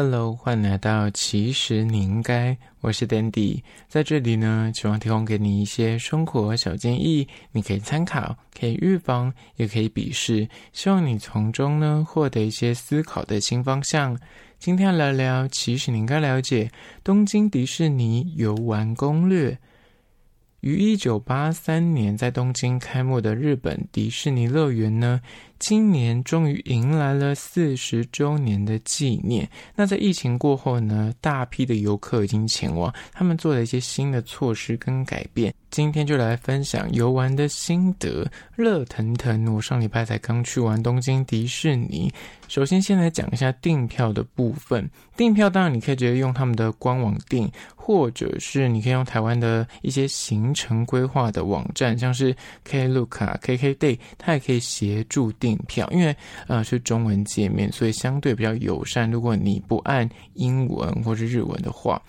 Hello，欢迎来到其实你应该，我是 Dandy，在这里呢，希望提供给你一些生活小建议，你可以参考，可以预防，也可以鄙视，希望你从中呢获得一些思考的新方向。今天要聊聊，其实你应该了解东京迪士尼游玩攻略。于一九八三年在东京开幕的日本迪士尼乐园呢，今年终于迎来了四十周年的纪念。那在疫情过后呢，大批的游客已经前往，他们做了一些新的措施跟改变。今天就来分享游玩的心得，热腾腾！我上礼拜才刚去完东京迪士尼。首先，先来讲一下订票的部分。订票当然你可以直接用他们的官网订，或者是你可以用台湾的一些行程规划的网站，像是 Klook 啊、KKday，它也可以协助订订票。因为呃是中文界面，所以相对比较友善。如果你不按英文或是日文的话。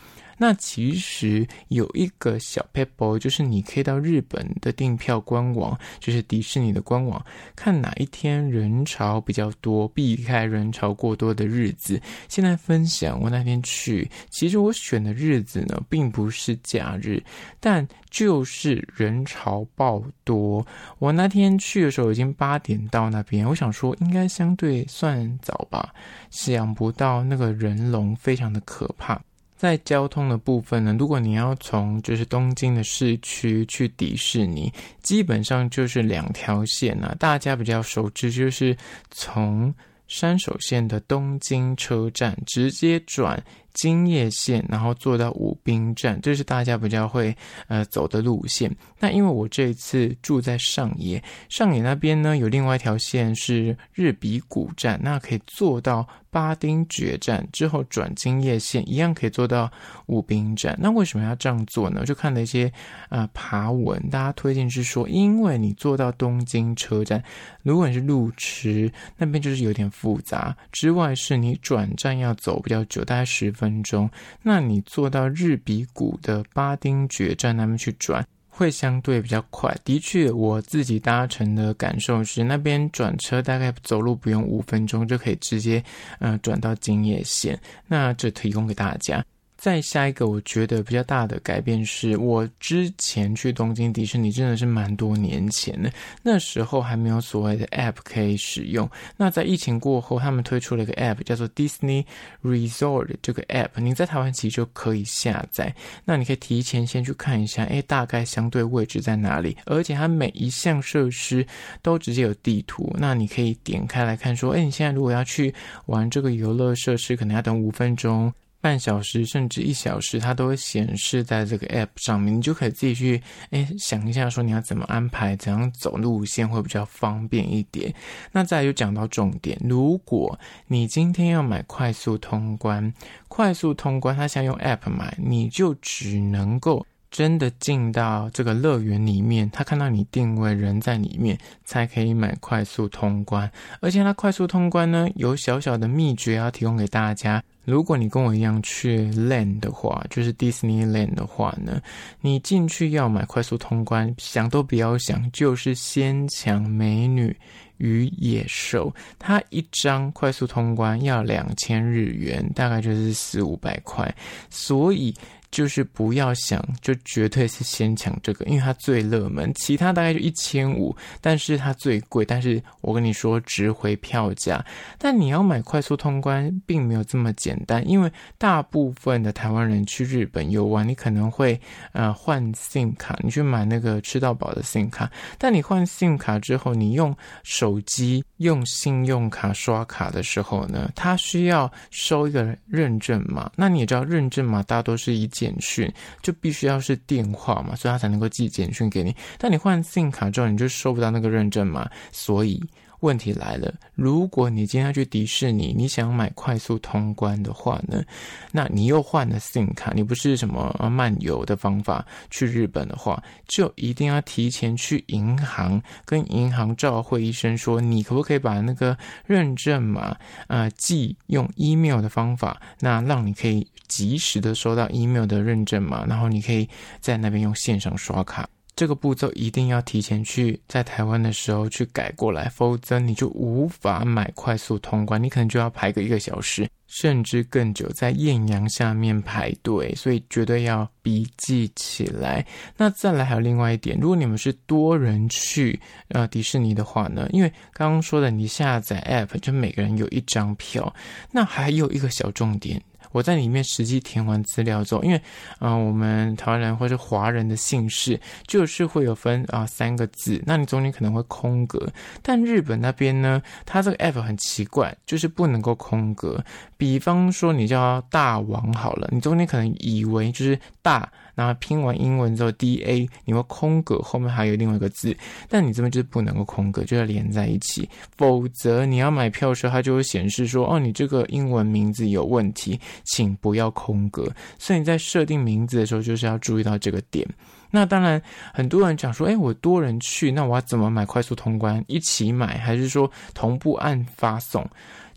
那其实有一个小撇步，就是你可以到日本的订票官网，就是迪士尼的官网，看哪一天人潮比较多，避开人潮过多的日子。现在分享我那天去，其实我选的日子呢，并不是假日，但就是人潮爆多。我那天去的时候已经八点到那边，我想说应该相对算早吧，想不到那个人龙非常的可怕。在交通的部分呢，如果你要从就是东京的市区去迪士尼，基本上就是两条线啊，大家比较熟知就是从山手线的东京车站直接转。京叶线，然后坐到武滨站，这是大家比较会呃走的路线。那因为我这一次住在上野，上野那边呢有另外一条线是日比谷站，那可以坐到巴丁决战之后转京叶线，一样可以坐到武滨站。那为什么要这样做呢？就看了一些呃爬文，大家推荐是说，因为你坐到东京车站，如果你是路痴，那边就是有点复杂。之外是你转站要走比较久，大概十分。钟，那你坐到日比谷的巴丁决战那边去转，会相对比较快。的确，我自己搭乘的感受是，那边转车大概走路不用五分钟就可以直接，嗯，转到京叶线。那这提供给大家。再下一个，我觉得比较大的改变是，我之前去东京迪士尼真的是蛮多年前的，那时候还没有所谓的 App 可以使用。那在疫情过后，他们推出了一个 App，叫做 Disney Resort 这个 App，你在台湾其实就可以下载。那你可以提前先去看一下，诶，大概相对位置在哪里，而且它每一项设施都直接有地图，那你可以点开来看，说，诶，你现在如果要去玩这个游乐设施，可能要等五分钟。半小时甚至一小时，它都会显示在这个 App 上面，你就可以自己去哎想一下，说你要怎么安排，怎样走路线会比较方便一点。那再来就讲到重点，如果你今天要买快速通关，快速通关它想用 App 买，你就只能够。真的进到这个乐园里面，他看到你定位人在里面，才可以买快速通关。而且他快速通关呢，有小小的秘诀要提供给大家。如果你跟我一样去 Land 的话，就是 Disneyland 的话呢，你进去要买快速通关，想都不要想，就是先抢美女与野兽。它一张快速通关要两千日元，大概就是四五百块，所以。就是不要想，就绝对是先抢这个，因为它最热门，其他大概就一千五，但是它最贵。但是我跟你说，值回票价。但你要买快速通关，并没有这么简单，因为大部分的台湾人去日本游玩，你可能会呃换 SIM 卡，你去买那个吃到饱的 SIM 卡。但你换 SIM 卡之后，你用手机用信用卡刷卡的时候呢，它需要收一个认证码。那你也知道，认证码大多是一。简讯就必须要是电话嘛，所以他才能够寄简讯给你。但你换 SIM 卡之后，你就收不到那个认证码，所以问题来了。如果你今天要去迪士尼，你想买快速通关的话呢，那你又换了 SIM 卡，你不是什么漫游的方法去日本的话，就一定要提前去银行跟银行照会一声，说你可不可以把那个认证码呃寄用 email 的方法，那让你可以。及时的收到 email 的认证嘛，然后你可以在那边用线上刷卡。这个步骤一定要提前去在台湾的时候去改过来，否则你就无法买快速通关，你可能就要排个一个小时，甚至更久，在艳阳下面排队，所以绝对要笔记起来。那再来还有另外一点，如果你们是多人去呃迪士尼的话呢，因为刚刚说的你下载 App 就每个人有一张票，那还有一个小重点。我在里面实际填完资料之后，因为，嗯、我们台湾人或是华人的姓氏就是会有分啊、三个字，那你中间可能会空格。但日本那边呢，它这个 app 很奇怪，就是不能够空格。比方说你叫大王好了，你中间可能以为就是大。那拼完英文之后，D A，你会空格，后面还有另外一个字，但你这边就是不能够空格，就要连在一起，否则你要买票的时候，它就会显示说，哦，你这个英文名字有问题，请不要空格。所以你在设定名字的时候，就是要注意到这个点。那当然，很多人讲说，哎，我多人去，那我要怎么买快速通关？一起买，还是说同步按发送？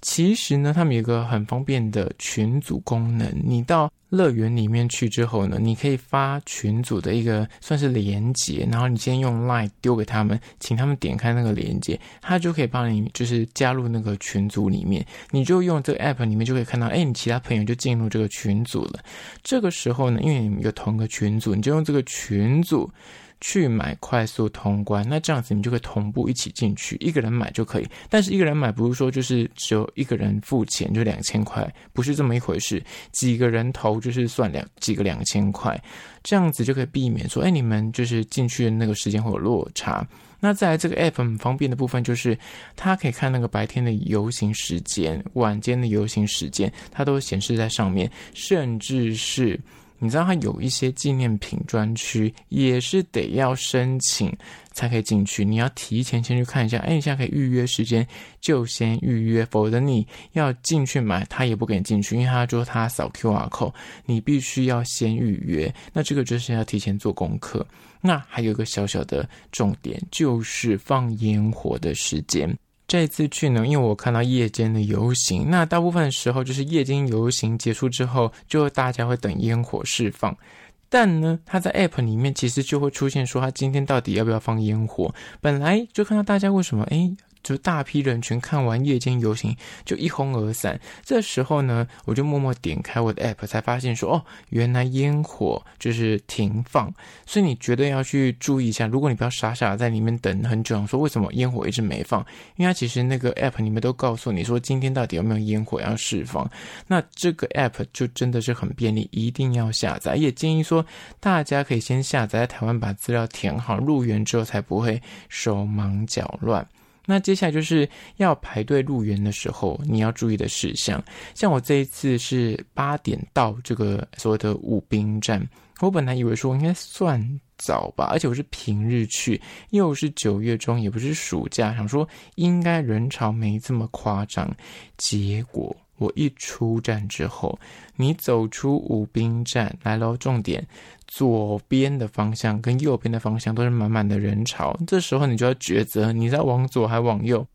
其实呢，他们有一个很方便的群组功能。你到乐园里面去之后呢，你可以发群组的一个算是连接，然后你先用 Line 丢给他们，请他们点开那个连接，他就可以帮你就是加入那个群组里面。你就用这个 App 里面就可以看到，哎，你其他朋友就进入这个群组了。这个时候呢，因为你们有同一个群组，你就用这个群组。去买快速通关，那这样子你就可以同步一起进去，一个人买就可以。但是一个人买不是说就是只有一个人付钱就两千块，不是这么一回事。几个人头就是算两几个两千块，这样子就可以避免说，哎，你们就是进去的那个时间会有落差。那再来这个 app 很方便的部分就是，它可以看那个白天的游行时间、晚间的游行时间，它都显示在上面，甚至是。你知道它有一些纪念品专区，也是得要申请才可以进去。你要提前先去看一下，哎，你现在可以预约时间，就先预约，否则你要进去买，他也不给你进去，因为他说他扫 QR code，你必须要先预约。那这个就是要提前做功课。那还有一个小小的重点，就是放烟火的时间。这次去呢，因为我看到夜间的游行，那大部分时候就是夜间游行结束之后，就大家会等烟火释放。但呢，他在 App 里面其实就会出现说，他今天到底要不要放烟火？本来就看到大家为什么诶就大批人群看完夜间游行就一哄而散，这时候呢，我就默默点开我的 app，才发现说，哦，原来烟火就是停放，所以你绝对要去注意一下。如果你不要傻傻在里面等很久，说为什么烟火一直没放？因为它其实那个 app 里面都告诉你说今天到底有没有烟火要释放。那这个 app 就真的是很便利，一定要下载。也建议说大家可以先下载，在台湾把资料填好，入园之后才不会手忙脚乱。那接下来就是要排队入园的时候，你要注意的事项。像我这一次是八点到这个所谓的武兵站，我本来以为说应该算早吧，而且我是平日去，又是九月中，也不是暑假，想说应该人潮没这么夸张。结果我一出站之后，你走出武滨站来喽，重点。左边的方向跟右边的方向都是满满的人潮，这时候你就要抉择，你在往左还往右。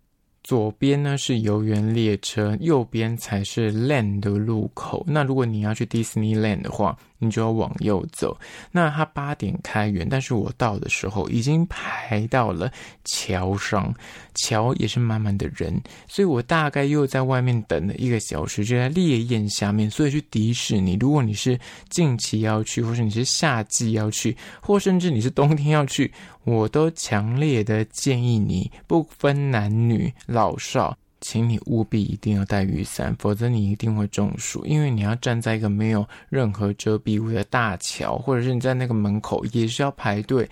左边呢是游园列车，右边才是 Land 的路口。那如果你要去 Disneyland 的话，你就要往右走。那它八点开园，但是我到的时候已经排到了桥上，桥也是满满的人，所以我大概又在外面等了一个小时，就在烈焰下面。所以去迪士尼，如果你是近期要去，或是你是夏季要去，或甚至你是冬天要去。我都强烈的建议你，不分男女老少，请你务必一定要带雨伞，否则你一定会中暑。因为你要站在一个没有任何遮蔽物的大桥，或者是你在那个门口也是要排队，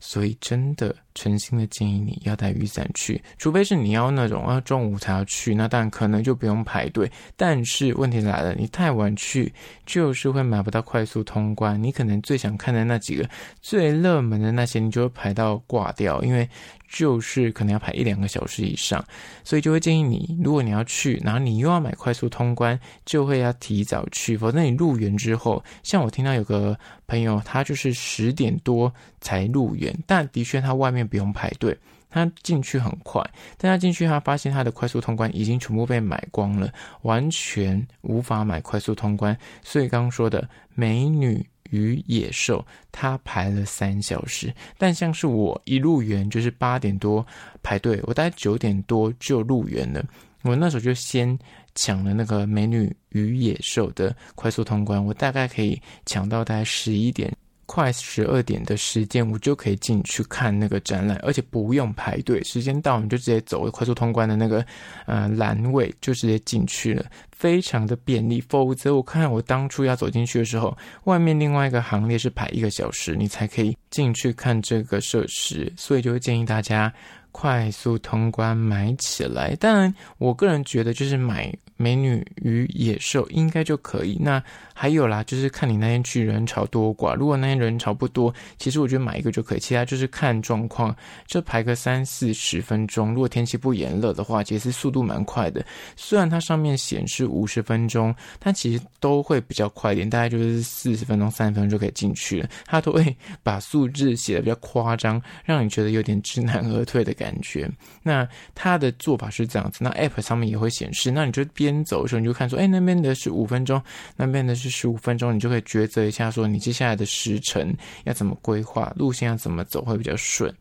所以真的。诚心的建议你要带雨伞去，除非是你要那种要中午才要去，那当然可能就不用排队。但是问题来了，你太晚去就是会买不到快速通关。你可能最想看的那几个最热门的那些，你就会排到挂掉，因为就是可能要排一两个小时以上。所以就会建议你，如果你要去，然后你又要买快速通关，就会要提早去，否则你入园之后，像我听到有个朋友，他就是十点多才入园，但的确他外面。不用排队，他进去很快，但他进去他发现他的快速通关已经全部被买光了，完全无法买快速通关。所以刚刚说的美女与野兽，他排了三小时。但像是我一入园就是八点多排队，我大概九点多就入园了。我那时候就先抢了那个美女与野兽的快速通关，我大概可以抢到大概十一点。快十二点的时间，我就可以进去看那个展览，而且不用排队，时间到你就直接走快速通关的那个呃栏位，就直接进去了，非常的便利。否则我看我当初要走进去的时候，外面另外一个行列是排一个小时，你才可以进去看这个设施，所以就会建议大家快速通关买起来。当然，我个人觉得就是买。美女与野兽应该就可以。那还有啦，就是看你那天去人潮多寡。如果那天人潮不多，其实我觉得买一个就可以。其他就是看状况，就排个三四十分钟。如果天气不炎热的话，其实速度蛮快的。虽然它上面显示五十分钟，但其实都会比较快一点，大概就是四十分钟、三十分钟就可以进去了。它都会把数字写的比较夸张，让你觉得有点知难而退的感觉。那它的做法是这样子，那 App 上面也会显示，那你就边先走的时候，你就看说，哎，那边的是五分钟，那边的是十五分钟，你就可以抉择一下，说你接下来的时程要怎么规划，路线要怎么走会比较顺。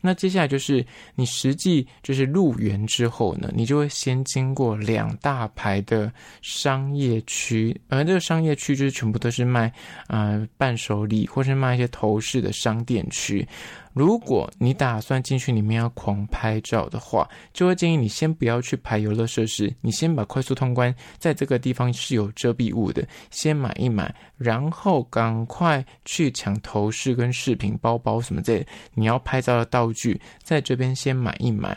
那接下来就是你实际就是入园之后呢，你就会先经过两大排的商业区，而这个商业区就是全部都是卖呃伴手礼或是卖一些头饰的商店区。如果你打算进去里面要狂拍照的话，就会建议你先不要去排游乐设施，你先把快速通关在这个地方是有遮蔽物的，先买一买，然后赶快去抢头饰跟饰品、包包什么这，你要拍照的道具在这边先买一买。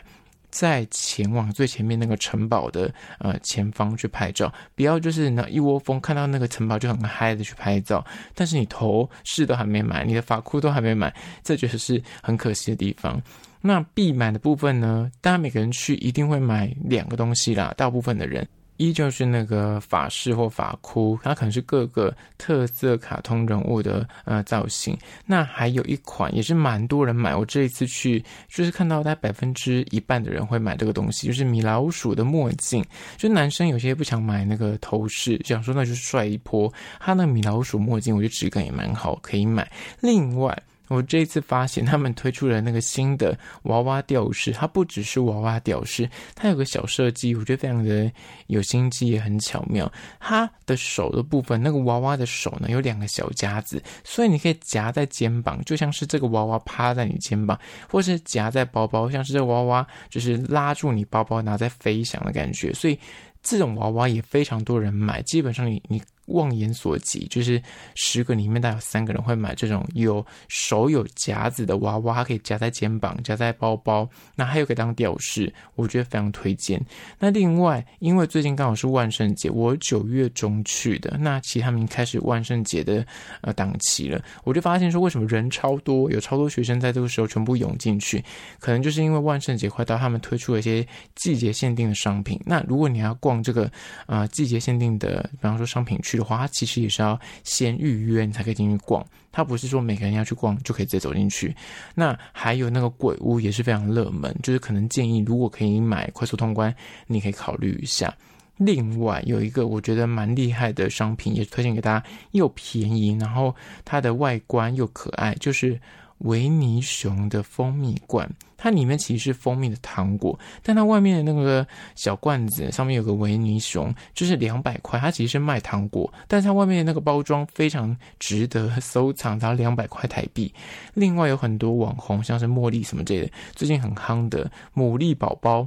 再前往最前面那个城堡的呃前方去拍照，不要就是那一窝蜂看到那个城堡就很嗨的去拍照，但是你头饰都还没买，你的发箍都还没买，这就是很可惜的地方。那必买的部分呢，大家每个人去一定会买两个东西啦，大部分的人。依旧是那个法式或法箍，它可能是各个特色卡通人物的呃造型。那还有一款也是蛮多人买，我这一次去就是看到大概百分之一半的人会买这个东西，就是米老鼠的墨镜。就男生有些不想买那个头饰，想说那就是帅一波，他那米老鼠墨镜，我觉得质感也蛮好，可以买。另外。我这一次发现他们推出了那个新的娃娃吊饰，它不只是娃娃吊饰，它有个小设计，我觉得非常的有心机，也很巧妙。它的手的部分，那个娃娃的手呢，有两个小夹子，所以你可以夹在肩膀，就像是这个娃娃趴在你肩膀，或是夹在包包，像是这个娃娃就是拉住你包包，拿在飞翔的感觉。所以这种娃娃也非常多人买，基本上你你。望眼所及，就是十个里面大概有三个人会买这种有手有夹子的娃娃，它可以夹在肩膀、夹在包包，那还有可以当吊饰，我觉得非常推荐。那另外，因为最近刚好是万圣节，我九月中去的，那其实他们开始万圣节的呃档期了，我就发现说为什么人超多，有超多学生在这个时候全部涌进去，可能就是因为万圣节快到，他们推出了一些季节限定的商品。那如果你要逛这个呃季节限定的，比方说商品区。的话，它其实也是要先预约，你才可以进去逛。它不是说每个人要去逛就可以直接走进去。那还有那个鬼屋也是非常热门，就是可能建议如果可以买快速通关，你可以考虑一下。另外有一个我觉得蛮厉害的商品，也推荐给大家，又便宜，然后它的外观又可爱，就是。维尼熊的蜂蜜罐，它里面其实是蜂蜜的糖果，但它外面的那个小罐子上面有个维尼熊，就是两百块。它其实是卖糖果，但是它外面的那个包装非常值得收藏，它两百块台币。另外有很多网红，像是茉莉什么之类的，最近很夯的牡蛎宝宝，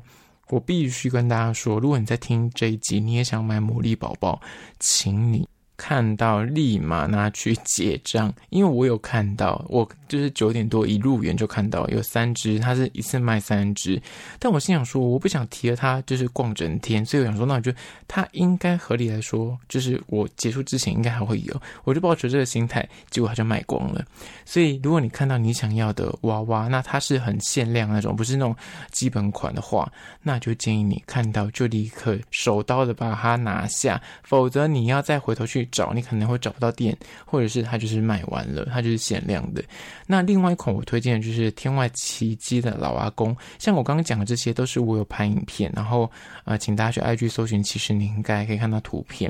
我必须跟大家说，如果你在听这一集，你也想买牡蛎宝宝，请你。看到立马拿去结账，因为我有看到，我就是九点多一入园就看到有三只，它是一次卖三只，但我心想说，我不想提了它，就是逛整天，所以我想说，那我就它应该合理来说，就是我结束之前应该还会有，我就抱持这个心态，结果它就卖光了。所以如果你看到你想要的娃娃，那它是很限量那种，不是那种基本款的话，那就建议你看到就立刻手刀的把它拿下，否则你要再回头去。找你可能会找不到店，或者是它就是卖完了，它就是限量的。那另外一款我推荐的就是天外奇迹的老阿公，像我刚刚讲的这些都是我有拍影片，然后呃，请大家去 IG 搜寻，其实你应该可以看到图片。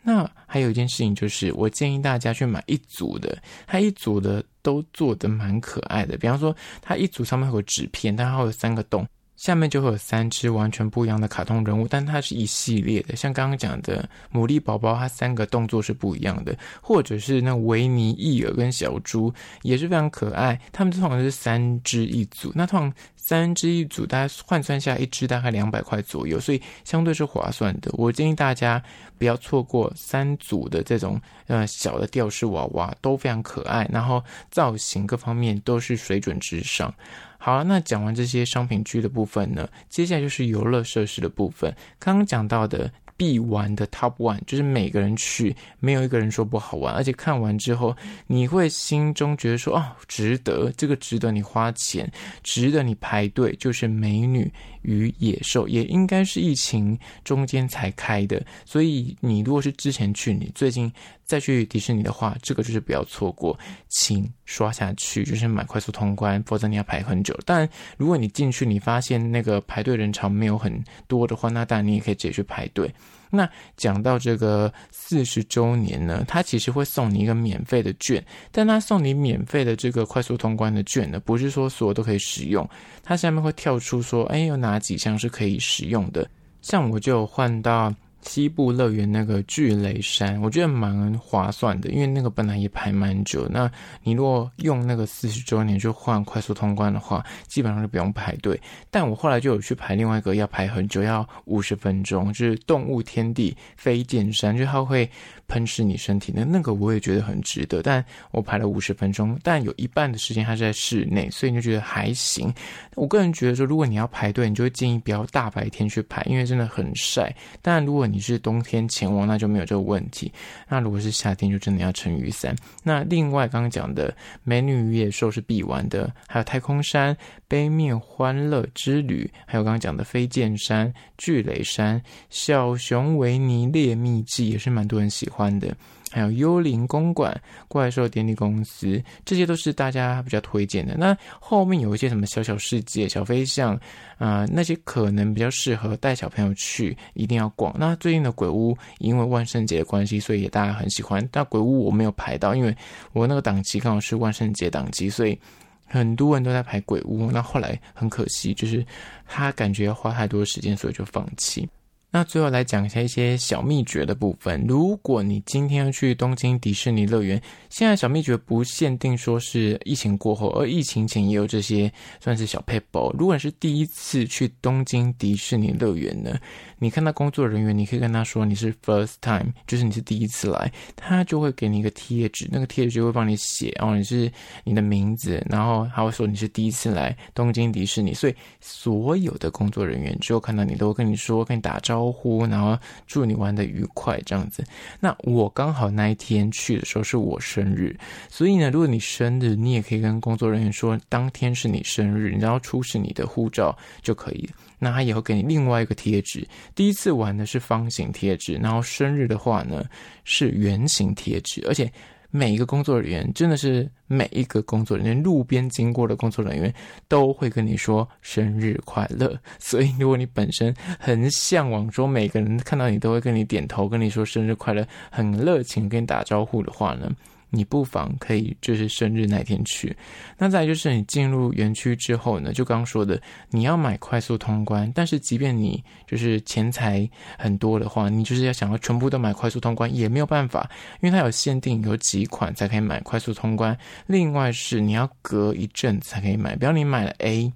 那还有一件事情就是，我建议大家去买一组的，它一组的都做的蛮可爱的。比方说，它一组上面会有纸片，但它会有三个洞。下面就会有三只完全不一样的卡通人物，但它是一系列的，像刚刚讲的牡蛎宝宝，它三个动作是不一样的，或者是那维尼、义尔跟小猪也是非常可爱，他们通常是三只一组，那通常三只一组，大家换算下一只大概两百块左右，所以相对是划算的。我建议大家不要错过三组的这种呃小的吊饰娃娃，都非常可爱，然后造型各方面都是水准之上。好了，那讲完这些商品区的部分呢，接下来就是游乐设施的部分。刚刚讲到的必玩的 Top One，就是每个人去，没有一个人说不好玩，而且看完之后，你会心中觉得说，哦，值得，这个值得你花钱，值得你排队，就是美女与野兽，也应该是疫情中间才开的，所以你如果是之前去，你最近。再去迪士尼的话，这个就是不要错过，请刷下去，就是买快速通关，否则你要排很久。但如果你进去，你发现那个排队人潮没有很多的话，那当然你也可以直接去排队。那讲到这个四十周年呢，它其实会送你一个免费的券，但它送你免费的这个快速通关的券呢，不是说所有都可以使用，它下面会跳出说，哎，有哪几项是可以使用的？像我就换到。西部乐园那个巨雷山，我觉得蛮划算的，因为那个本来也排蛮久。那你如果用那个四十周年就换快速通关的话，基本上就不用排队。但我后来就有去排另外一个，要排很久，要五十分钟，就是动物天地飞剑山，就它会喷湿你身体那那个，我也觉得很值得。但我排了五十分钟，但有一半的时间它是在室内，所以你就觉得还行。我个人觉得说，如果你要排队，你就会建议不要大白天去排，因为真的很晒。但如果你是冬天前往，那就没有这个问题。那如果是夏天，就真的要撑雨伞。那另外刚刚讲的《美女与野兽》是必玩的，还有太空山、杯面欢乐之旅，还有刚刚讲的飞剑山、巨雷山、小熊维尼猎秘记，也是蛮多人喜欢欢的。还有幽灵公馆、怪兽电力公司，这些都是大家比较推荐的。那后面有一些什么小小世界、小飞象啊、那些可能比较适合带小朋友去，一定要逛。那最近的鬼屋，因为万圣节的关系，所以也大家很喜欢。但鬼屋我没有排到，因为我那个档期刚好是万圣节档期，所以很多人都在排鬼屋。那后来很可惜，就是他感觉要花太多时间，所以就放弃。那最后来讲一下一些小秘诀的部分。如果你今天要去东京迪士尼乐园，现在小秘诀不限定说是疫情过后，而疫情前也有这些算是小撇步。如果你是第一次去东京迪士尼乐园呢，你看到工作人员，你可以跟他说你是 first time，就是你是第一次来，他就会给你一个贴纸，那个贴纸就会帮你写哦，你是你的名字，然后他会说你是第一次来东京迪士尼，所以所有的工作人员只有看到你都会跟你说，跟你打招呼。招呼，然后祝你玩得愉快，这样子。那我刚好那一天去的时候是我生日，所以呢，如果你生日，你也可以跟工作人员说，当天是你生日，然后出示你的护照就可以了。那他也会给你另外一个贴纸，第一次玩的是方形贴纸，然后生日的话呢是圆形贴纸，而且。每一个工作人员真的是每一个工作人员，路边经过的工作人员都会跟你说生日快乐。所以，如果你本身很向往说每个人看到你都会跟你点头，跟你说生日快乐，很热情跟你打招呼的话呢，你不妨可以就是生日那天去。那再来就是你进入园区之后呢，就刚刚说的，你要买快速通关，但是即便你就是钱财很多的话，你就是要想要全部都买快速通关也没有办法，因为它有限定，有几款才可以买快速通关。另外是你要隔一阵才可以买，比方你买了 A。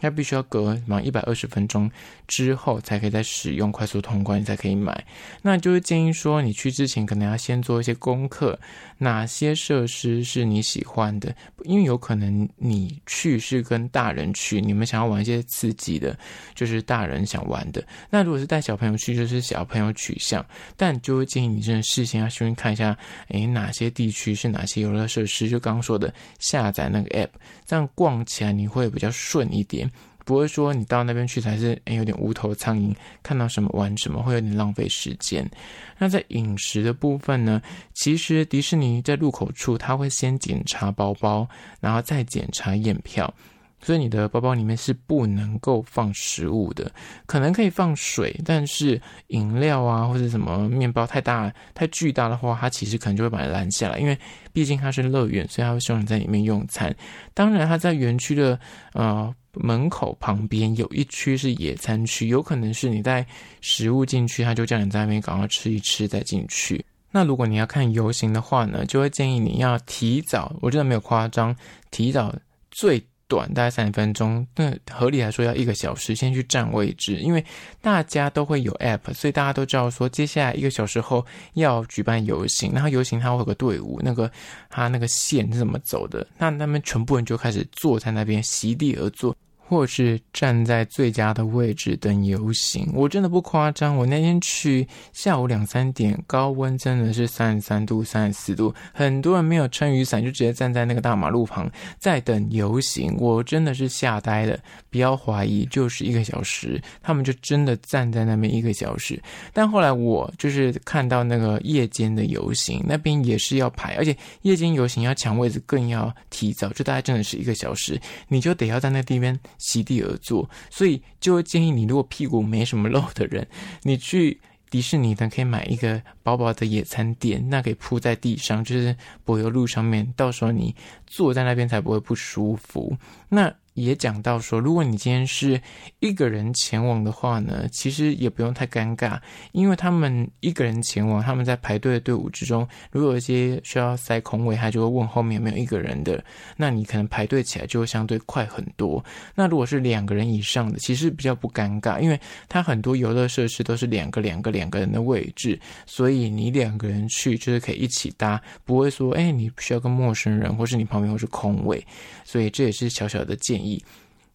它必须要隔满一百二十分钟之后，才可以再使用快速通关，你才可以买。那就是建议说，你去之前可能要先做一些功课，哪些设施是你喜欢的，因为有可能你去是跟大人去，你们想要玩一些刺激的，就是大人想玩的。那如果是带小朋友去，就是小朋友取向。但就会建议你真的事先要先看一下，诶，哪些地区是哪些游乐设施，就刚刚说的下载那个 app，这样逛起来你会比较顺一点。不会说你到那边去才是诶，有点无头苍蝇，看到什么玩什么，会有点浪费时间。那在饮食的部分呢，其实迪士尼在入口处他会先检查包包，然后再检查验票。所以你的包包里面是不能够放食物的，可能可以放水，但是饮料啊或者什么面包太大太巨大的话，它其实可能就会把它拦下来，因为毕竟它是乐园，所以它会希望你在里面用餐。当然，它在园区的呃门口旁边有一区是野餐区，有可能是你带食物进去，他就叫你在那边赶快吃一吃再进去。那如果你要看游行的话呢，就会建议你要提早，我觉得没有夸张，提早最短大概三十分钟，那合理来说要一个小时，先去占位置，因为大家都会有 app，所以大家都知道说接下来一个小时后要举办游行，然后游行它会有个队伍，那个它那个线是怎么走的，那他们全部人就开始坐在那边席地而坐。或是站在最佳的位置等游行，我真的不夸张。我那天去下午两三点，高温真的是三十三度、三十四度，很多人没有撑雨伞，就直接站在那个大马路旁在等游行。我真的是吓呆了，不要怀疑，就是一个小时，他们就真的站在那边一个小时。但后来我就是看到那个夜间的游行，那边也是要排，而且夜间游行要抢位置更要提早，就大概真的是一个小时，你就得要在那地边。席地而坐，所以就会建议你，如果屁股没什么肉的人，你去迪士尼的，可以买一个薄薄的野餐垫，那可以铺在地上，就是柏油路上面，到时候你坐在那边才不会不舒服。那。也讲到说，如果你今天是一个人前往的话呢，其实也不用太尴尬，因为他们一个人前往，他们在排队的队伍之中，如果有一些需要塞空位，他就会问后面有没有一个人的，那你可能排队起来就会相对快很多。那如果是两个人以上的，其实比较不尴尬，因为它很多游乐设施都是两个两个两个人的位置，所以你两个人去就是可以一起搭，不会说哎，你需要跟陌生人，或是你旁边或是空位，所以这也是小小的建议。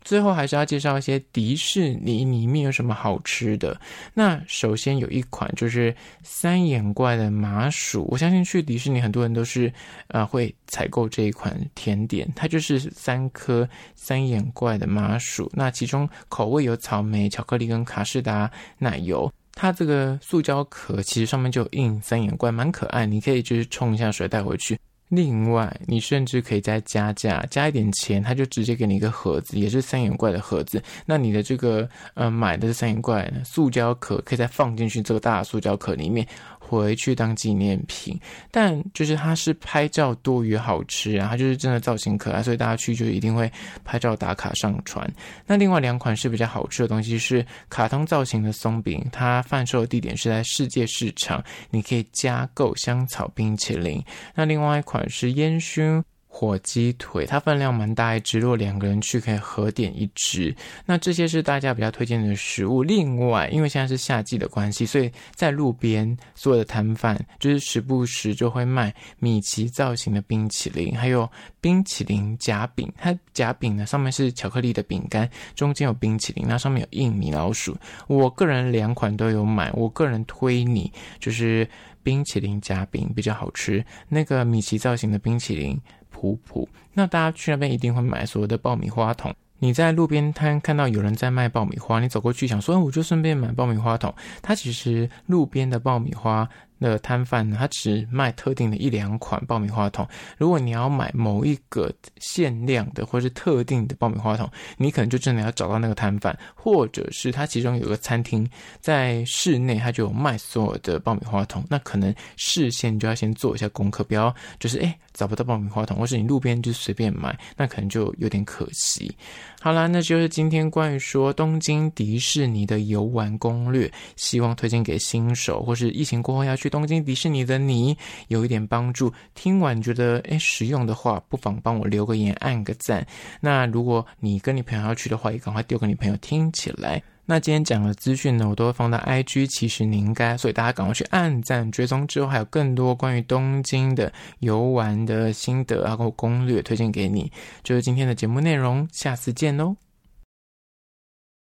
最后还是要介绍一些迪士尼里面有什么好吃的。那首先有一款就是三眼怪的麻薯，我相信去迪士尼很多人都是呃会采购这一款甜点，它就是三颗三眼怪的麻薯。那其中口味有草莓、巧克力跟卡士达奶油。它这个塑胶壳其实上面就印三眼怪，蛮可爱，你可以就是冲一下水带回去。另外，你甚至可以再加价，加一点钱，他就直接给你一个盒子，也是三眼怪的盒子。那你的这个呃买的三眼怪塑胶壳，可以再放进去这个大塑胶壳里面。回去当纪念品，但就是它是拍照多于好吃啊，它就是真的造型可爱，所以大家去就一定会拍照打卡上传。那另外两款是比较好吃的东西，是卡通造型的松饼，它贩售的地点是在世界市场，你可以加购香草冰淇淋。那另外一款是烟熏。火鸡腿，它分量蛮大一只，如果两个人去可以合点一只。那这些是大家比较推荐的食物。另外，因为现在是夏季的关系，所以在路边所有的摊贩就是时不时就会卖米奇造型的冰淇淋，还有冰淇淋夹饼。它夹饼呢，上面是巧克力的饼干，中间有冰淇淋，那上面有印米老鼠。我个人两款都有买，我个人推你就是冰淇淋夹饼比较好吃，那个米奇造型的冰淇淋。普普，那大家去那边一定会买所谓的爆米花桶。你在路边摊看到有人在卖爆米花，你走过去想说，我就顺便买爆米花桶。它其实路边的爆米花。的摊贩呢，他只卖特定的一两款爆米花筒。如果你要买某一个限量的或是特定的爆米花筒，你可能就真的要找到那个摊贩，或者是他其中有个餐厅在室内，他就有卖所有的爆米花筒。那可能事先就要先做一下功课，不要就是诶找不到爆米花筒，或是你路边就随便买，那可能就有点可惜。好啦，那就是今天关于说东京迪士尼的游玩攻略，希望推荐给新手或是疫情过后要去去东京迪士尼的你有一点帮助。听完觉得诶实用的话，不妨帮我留个言，按个赞。那如果你跟你朋友要去的话，也赶快丢给你朋友听起来。那今天讲的资讯呢，我都会放到 IG，其实你应该，所以大家赶快去按赞追踪，之后还有更多关于东京的游玩的心得啊，或攻略推荐给你。就是今天的节目内容，下次见喽。